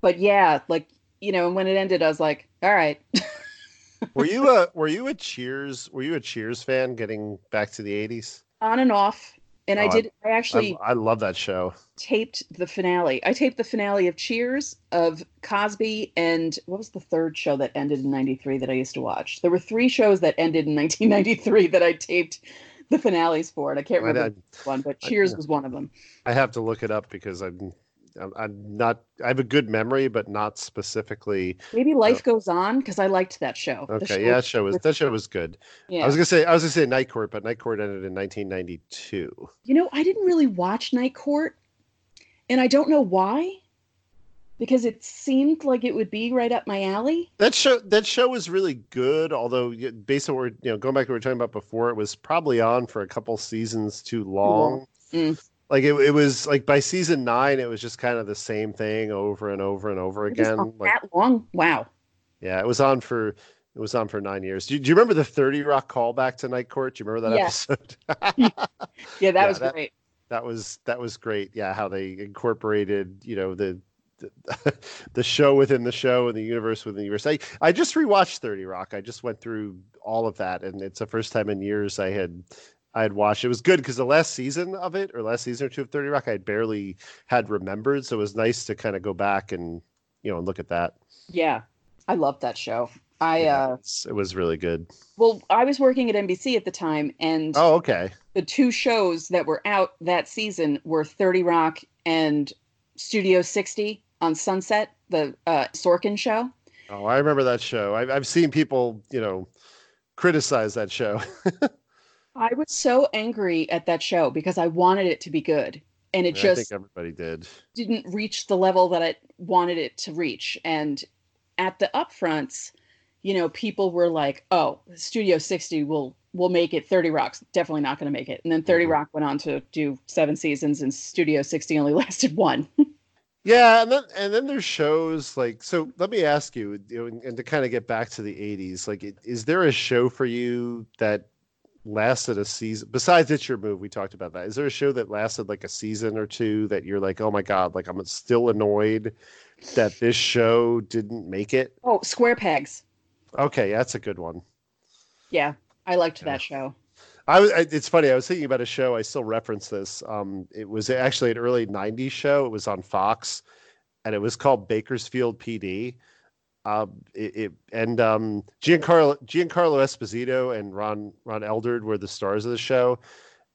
but yeah, like, you know, and when it ended, I was like, all right. were you a were you a Cheers were you a Cheers fan getting back to the eighties? On and off. And oh, I did I actually I, I, love that show. Taped the finale. I taped the finale of Cheers, of Cosby, and what was the third show that ended in ninety three that I used to watch? There were three shows that ended in nineteen ninety three that I taped the finales for, and I can't remember I, one, but Cheers I, was one of them. I have to look it up because I'm I'm not. I have a good memory, but not specifically. Maybe Life uh, Goes On because I liked that show. Okay, show yeah, that show was that show was good. Yeah. I was gonna say I was gonna say Night Court, but Night Court ended in 1992. You know, I didn't really watch Night Court, and I don't know why. Because it seemed like it would be right up my alley. That show, that show was really good. Although, based on what we're, you know, going back to what we were talking about before, it was probably on for a couple seasons too long. Mm like it, it was like by season nine it was just kind of the same thing over and over and over again like, that long? Wow. Yeah it was on for it was on for nine years. Do you, do you remember the 30 rock callback to night court? Do you remember that yeah. episode? Yeah that yeah, was that, great. that was that was great. Yeah how they incorporated you know the the, the show within the show and the universe within the universe. I, I just rewatched 30 Rock. I just went through all of that and it's the first time in years I had I had watched. It was good because the last season of it, or last season or two of Thirty Rock, I had barely had remembered. So it was nice to kind of go back and you know and look at that. Yeah, I loved that show. I yeah, uh, it was really good. Well, I was working at NBC at the time, and oh, okay. The two shows that were out that season were Thirty Rock and Studio 60 on Sunset, the uh, Sorkin show. Oh, I remember that show. I've I've seen people, you know, criticize that show. I was so angry at that show because I wanted it to be good. And it just I think everybody did. Didn't reach the level that I wanted it to reach. And at the upfronts, you know, people were like, "Oh, Studio 60 will will make it. 30 Rock's definitely not going to make it." And then 30 mm-hmm. Rock went on to do seven seasons, and Studio 60 only lasted one. yeah, and then and then there's shows like so. Let me ask you, you know, and to kind of get back to the 80s, like, is there a show for you that lasted a season besides it's your move we talked about that. Is there a show that lasted like a season or two that you're like oh my god like i'm still annoyed that this show didn't make it oh square pegs. Okay that's a good one. Yeah i liked yeah. that show. I, I it's funny i was thinking about a show i still reference this um it was actually an early 90s show it was on fox and it was called bakersfield pd Uh, it, it, and um, Giancarlo Giancarlo Esposito and Ron Ron Eldard were the stars of the show,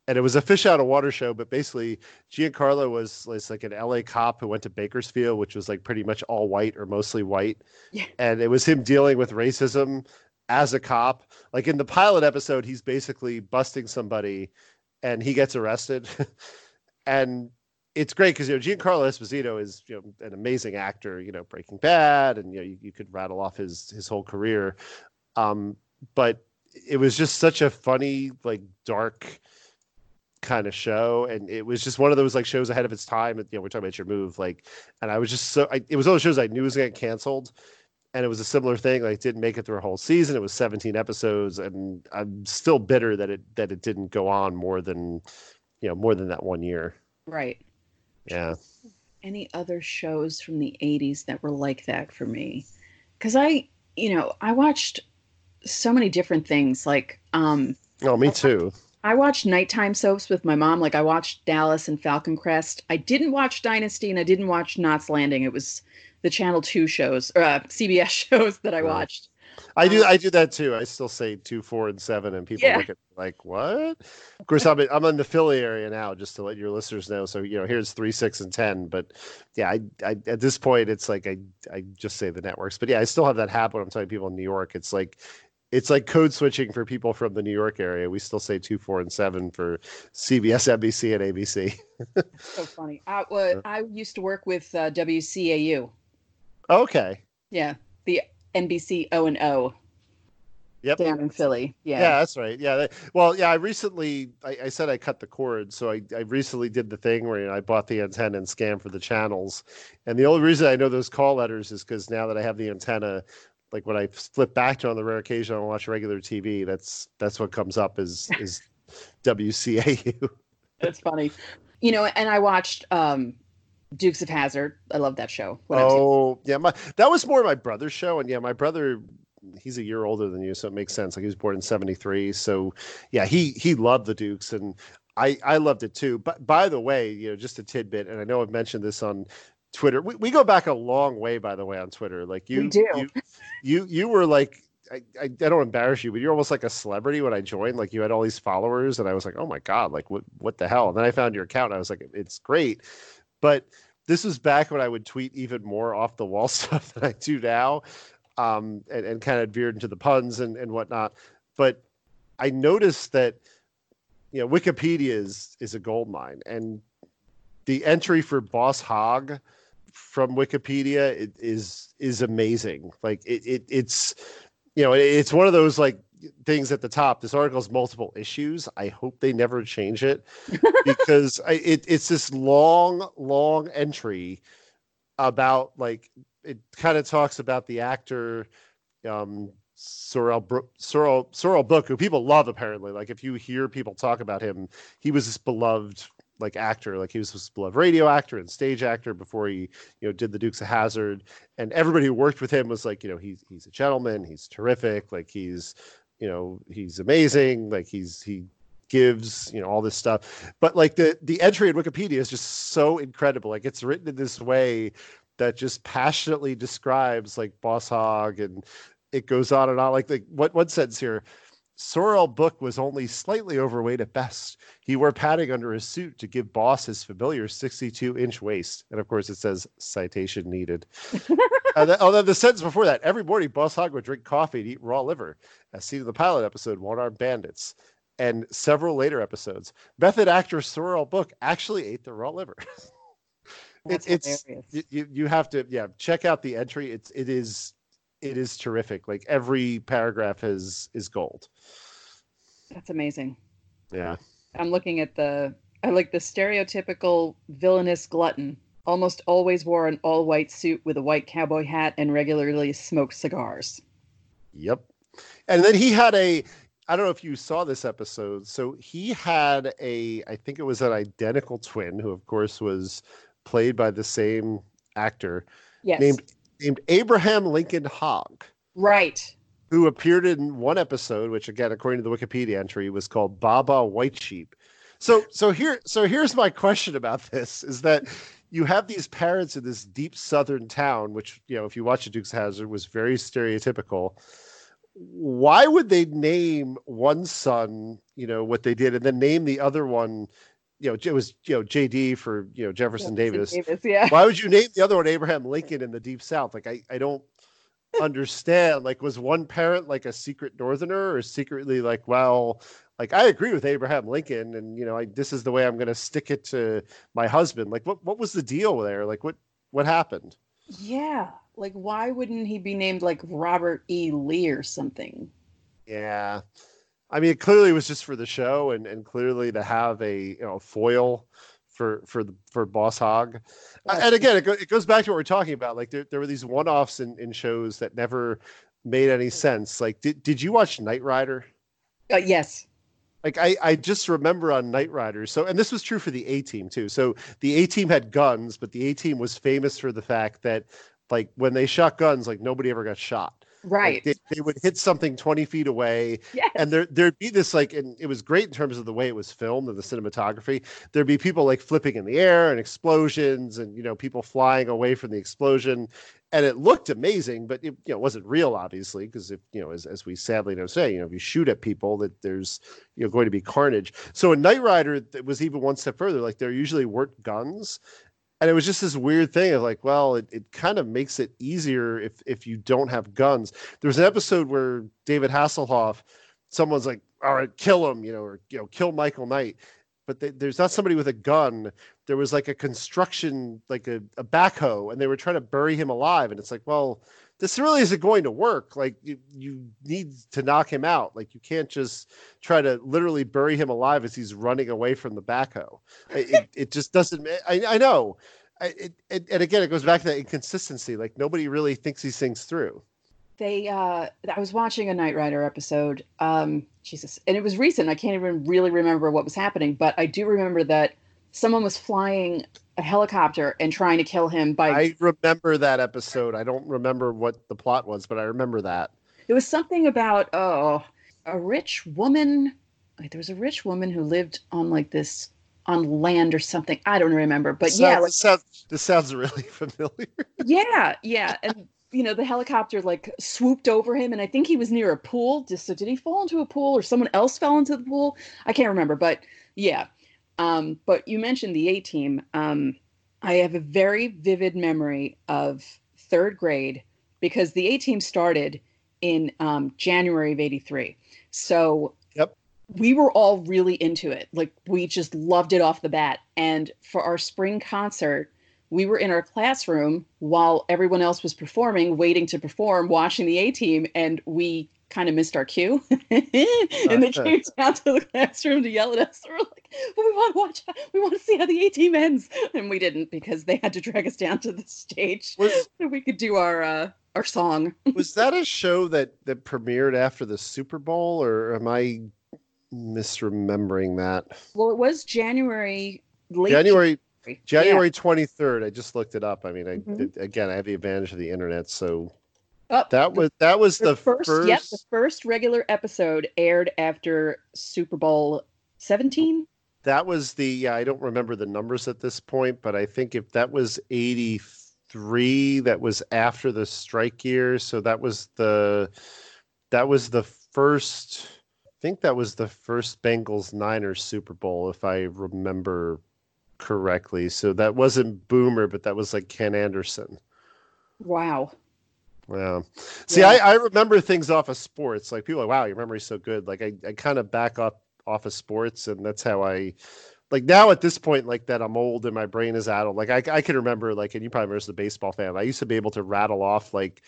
and it was a fish out of water show. But basically, Giancarlo was, was like an LA cop who went to Bakersfield, which was like pretty much all white or mostly white, Yeah. and it was him dealing with racism as a cop. Like in the pilot episode, he's basically busting somebody, and he gets arrested, and it's great because you know Giancarlo Esposito is you know an amazing actor. You know Breaking Bad, and you know you, you could rattle off his his whole career. Um, but it was just such a funny, like dark kind of show, and it was just one of those like shows ahead of its time. You know, we're talking about your move, like, and I was just so I, it was one of those shows I knew was gonna get canceled. And it was a similar thing. Like, didn't make it through a whole season. It was 17 episodes, and I'm still bitter that it that it didn't go on more than, you know, more than that one year. Right. Yeah. Any other shows from the 80s that were like that for me? Because I, you know, I watched so many different things. Like, um, Oh, me too. I watched nighttime soaps with my mom. Like, I watched Dallas and Falcon Crest. I didn't watch Dynasty and I didn't watch Knots Landing. It was the Channel 2 shows, or uh, CBS shows that I watched. I do. Um, I do that too. I still say two, four, and seven, and people Yeah. look at me like what? Of course, I'm in, I'm in the Philly area now, just to let your listeners know. So you know, here's three, six, and ten. But yeah, I, I at this point, it's like I I just say the networks. But yeah, I still have that habit. When I'm telling people in New York, it's like it's like code switching for people from the New York area. We still say two, four, and seven for CBS, NBC, and ABC. So funny. I, well, I used to work with uh, WCAU. Okay. Yeah. The NBC O and O Yep. down in Philly. Yeah, Yeah. that's right. Yeah. that- well, yeah, I recently, I, I said I cut the cord. So I, I recently did the thing where you know, I bought the antenna and scanned for the channels. And the only reason I know those call letters is because now that I have the antenna, like when I flip back to on the rare occasion I watch regular TV, that's that's what comes up is is WCAU. That's funny. You know, and I watched um, Dukes of Hazzard. I love that show. when I was young. Oh, yeah, my that was more my brother's show, and yeah, my brother, he's a year older than you, so it makes sense. Like he was born in '73, so yeah, he he loved the Dukes, and I I loved it too. But by the way, you know, just a tidbit, and I know I've mentioned this on Twitter. We, we go back a long way, by the way, on Twitter. Like you, you, you, you were like. I, I, I don't embarrass you, but you're almost like a celebrity when I joined. Like you had all these followers, and I was like, "Oh my god, like what what the hell?" And then I found your account, and I was like, "It's great," but this was back when I would tweet even more off the wall stuff than I do now, um, and, and kind of veered into the puns and, and whatnot. But I noticed that you know Wikipedia is is a gold mine, and the entry for Boss Hogg from Wikipedia is is amazing. Like it, it it's you know it's one of those like things at the top. This article has multiple issues. I hope they never change it because I, it, it's this long, long entry about like it kind of talks about the actor um Sorrell Bro- Sorrell Sorrell Booke, who people love apparently. Like if you hear people talk about him, he was this beloved like actor, like he was this beloved radio actor and stage actor before he you know did the Dukes of Hazzard, and everybody who worked with him was like you know he's he's a gentleman, he's terrific, like he's you know he's amazing, like he's he gives you know all this stuff. But like the the entry in wikipedia is just so incredible. Like it's written in this way that just passionately describes like boss hogg and it goes on and on. Like like what one sentence here sorrell booke was only slightly overweight at best he wore padding under his suit to give boss his familiar 62 inch waist and of course it says citation needed then, oh, then the sentence before that every morning boss hogg would drink coffee and eat raw liver as seen in the pilot episode one armed bandits and several later episodes. Method actor Sorrell Booke actually ate the raw liver. That's it's you, you you have to yeah check out the entry. It's it is it is terrific. Like every paragraph is is gold. That's amazing. Yeah. I'm looking at the I like the stereotypical villainous glutton. Almost always wore an all white suit with a white cowboy hat and regularly smoked cigars. Yep. And then he had a I don't know if you saw this episode. So he had a I think it was an identical twin who of course was played by the same actor Yes. named named Abraham Lincoln Hogg. right. who appeared in one episode, which again, according to the Wikipedia entry, was called Baa Baa White Sheep. So, so here, so here's my question about this: is that you have these parents in this deep southern town, which you know, if you watch the Dukes of Hazzard, was very stereotypical. Why would they name one son, you know, what they did, and then name the other one? You know, it was you know JD for you know Jefferson, Jefferson Davis. Davis, yeah. Why would you name the other one Abraham Lincoln in the Deep South? Like I, I don't understand. Like, was one parent like a secret Northerner, or secretly like, well, like I agree with Abraham Lincoln, and you know, I, this is the way I'm going to stick it to my husband. Like, what what was the deal there? Like, what what happened? Yeah. Like, why wouldn't he be named like Robert E. Lee or something? Yeah, I mean, it clearly was just for the show, and and clearly to have a you know foil for for the for Boss Hogg. And again, it, go, it goes back to what we're talking about. Like there, there were these one-offs in, in shows that never made any sense. Like, did did you watch Knight Rider? Uh, yes. Like I, I just remember on Knight Rider. So, and this was true for the A team too. So the A team had guns, but the A team was famous for the fact that, like, when they shot guns, like nobody ever got shot. Right. Like, they, they would hit something 20 feet away yes. and there there'd be this like and it was great in terms of the way it was filmed and the cinematography there'd be people like flipping in the air and explosions and you know people flying away from the explosion and it looked amazing but it you know wasn't real obviously because if you know as, as we sadly know say you know if you shoot at people that there's you know going to be carnage so in Knight Rider it was even one step further like there usually weren't guns and it was just this weird thing of like well it, it kind of makes it easier if if you don't have guns. There was an episode where david hasselhoff someone's like all right kill him you know or you know kill michael knight. But they, there's not somebody with a gun. There was like a construction like a, a backhoe and they were trying to bury him alive. And it's like well this really isn't going to work. Like you, you need to knock him out. Like you can't just try to literally bury him alive as he's running away from the backhoe. It, it, just doesn't i, I know. It, it, and again it goes back to that inconsistency. Like nobody really thinks these things through. They uh i was watching a Knight Rider episode um jesus and it was recent. I can't even really remember what was happening but i do remember that someone was flying a helicopter and trying to kill him by i remember that episode. I don't remember what the plot was but i remember that. It was something about oh a rich woman like there was a rich woman who lived on like this on land or something. I don't remember but This yeah sounds, like, this sounds this sounds really familiar. Yeah yeah and you know the helicopter like swooped over him and i think he was near a pool. Just so did he fall into a pool or someone else fell into the pool? I can't remember but yeah um but you mentioned the a team. Um i have a very vivid memory of third grade because the a team started in um january of 83 so Yep. we were all really into it. Like we just loved it off the bat. And for our spring concert we were in our classroom while everyone else was performing, waiting to perform, watching the A team, and we kind of missed our cue. and they came down to the classroom to yell at us. We were like, well, we want to watch, we want to see how the A team ends. And we didn't because they had to drag us down to the stage Was- so we could do our uh, our song. was that a show that that premiered after the super bowl or am i misremembering that Well, it was January late january January. Twenty third. I just looked it up. I mean, I Mhm. did- again, I have the advantage of the internet, so Yeah. Oh, that was that was the, the, first, first. Yep, the first regular episode aired after Super Bowl 17. That was the. Yeah, I don't remember the numbers at this point, but I think if that was eighty three, that was after the strike year. So that was the that was the first. I think that was the first Bengals Niners Super Bowl, if I remember correctly. So that wasn't Boomer, but that was like Ken Anderson. Wow. Yeah. See, Yeah. I, I remember things off of sports. Like people are like, wow, your memory's so good. Like I, I kind of back up off of sports and that's how I like now at this point, like that I'm old and my brain is addled. Like I, I can remember like, and you probably remember as a baseball fan, I used to be able to rattle off like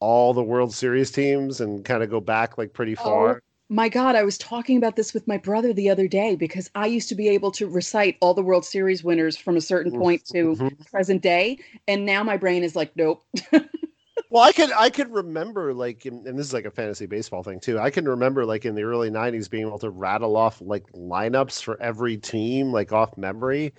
all the World Series teams and kind of go back like pretty Oh, far. My God, I was talking about this with my brother the other day because I used to be able to recite all the World Series winners from a certain point to Mhm. present day. And now my brain is like, nope. Well, I could I could remember like, in, and this is like a fantasy baseball thing too. I can remember like in the early '90s being able to rattle off like lineups for every team like off memory.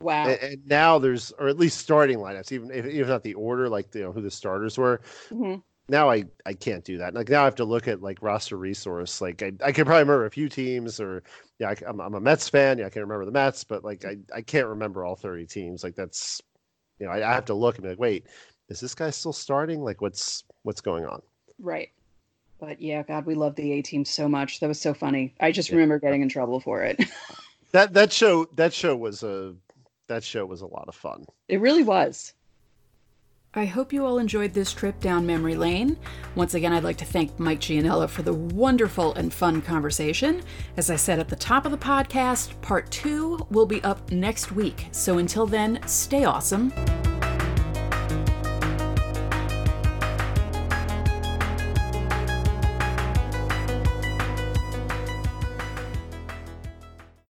wow. And, and now there's, or at least starting lineups, even if even not the order, like you know who the starters were. Mhm. Now I I can't do that. Like now I have to look at like roster resource. Like I, I can probably remember a few teams, or yeah, I, am I'm a Mets fan. Yeah, I can remember the Mets, but like I I can't remember all 30 teams. Like that's you know, I, I have to look and be like, wait, is this guy still starting? Like, what's what's going on? Right. But yeah, God, we love the A team so much. That was so funny. I just yeah. remember getting in trouble for it. that that show that show was a that show was a lot of fun. It really was. I hope you all enjoyed this trip down memory lane. Once again, I'd like to thank Mike Gianella for the wonderful and fun conversation. As I said at the top of the podcast, part two will be up next week. So until then, stay awesome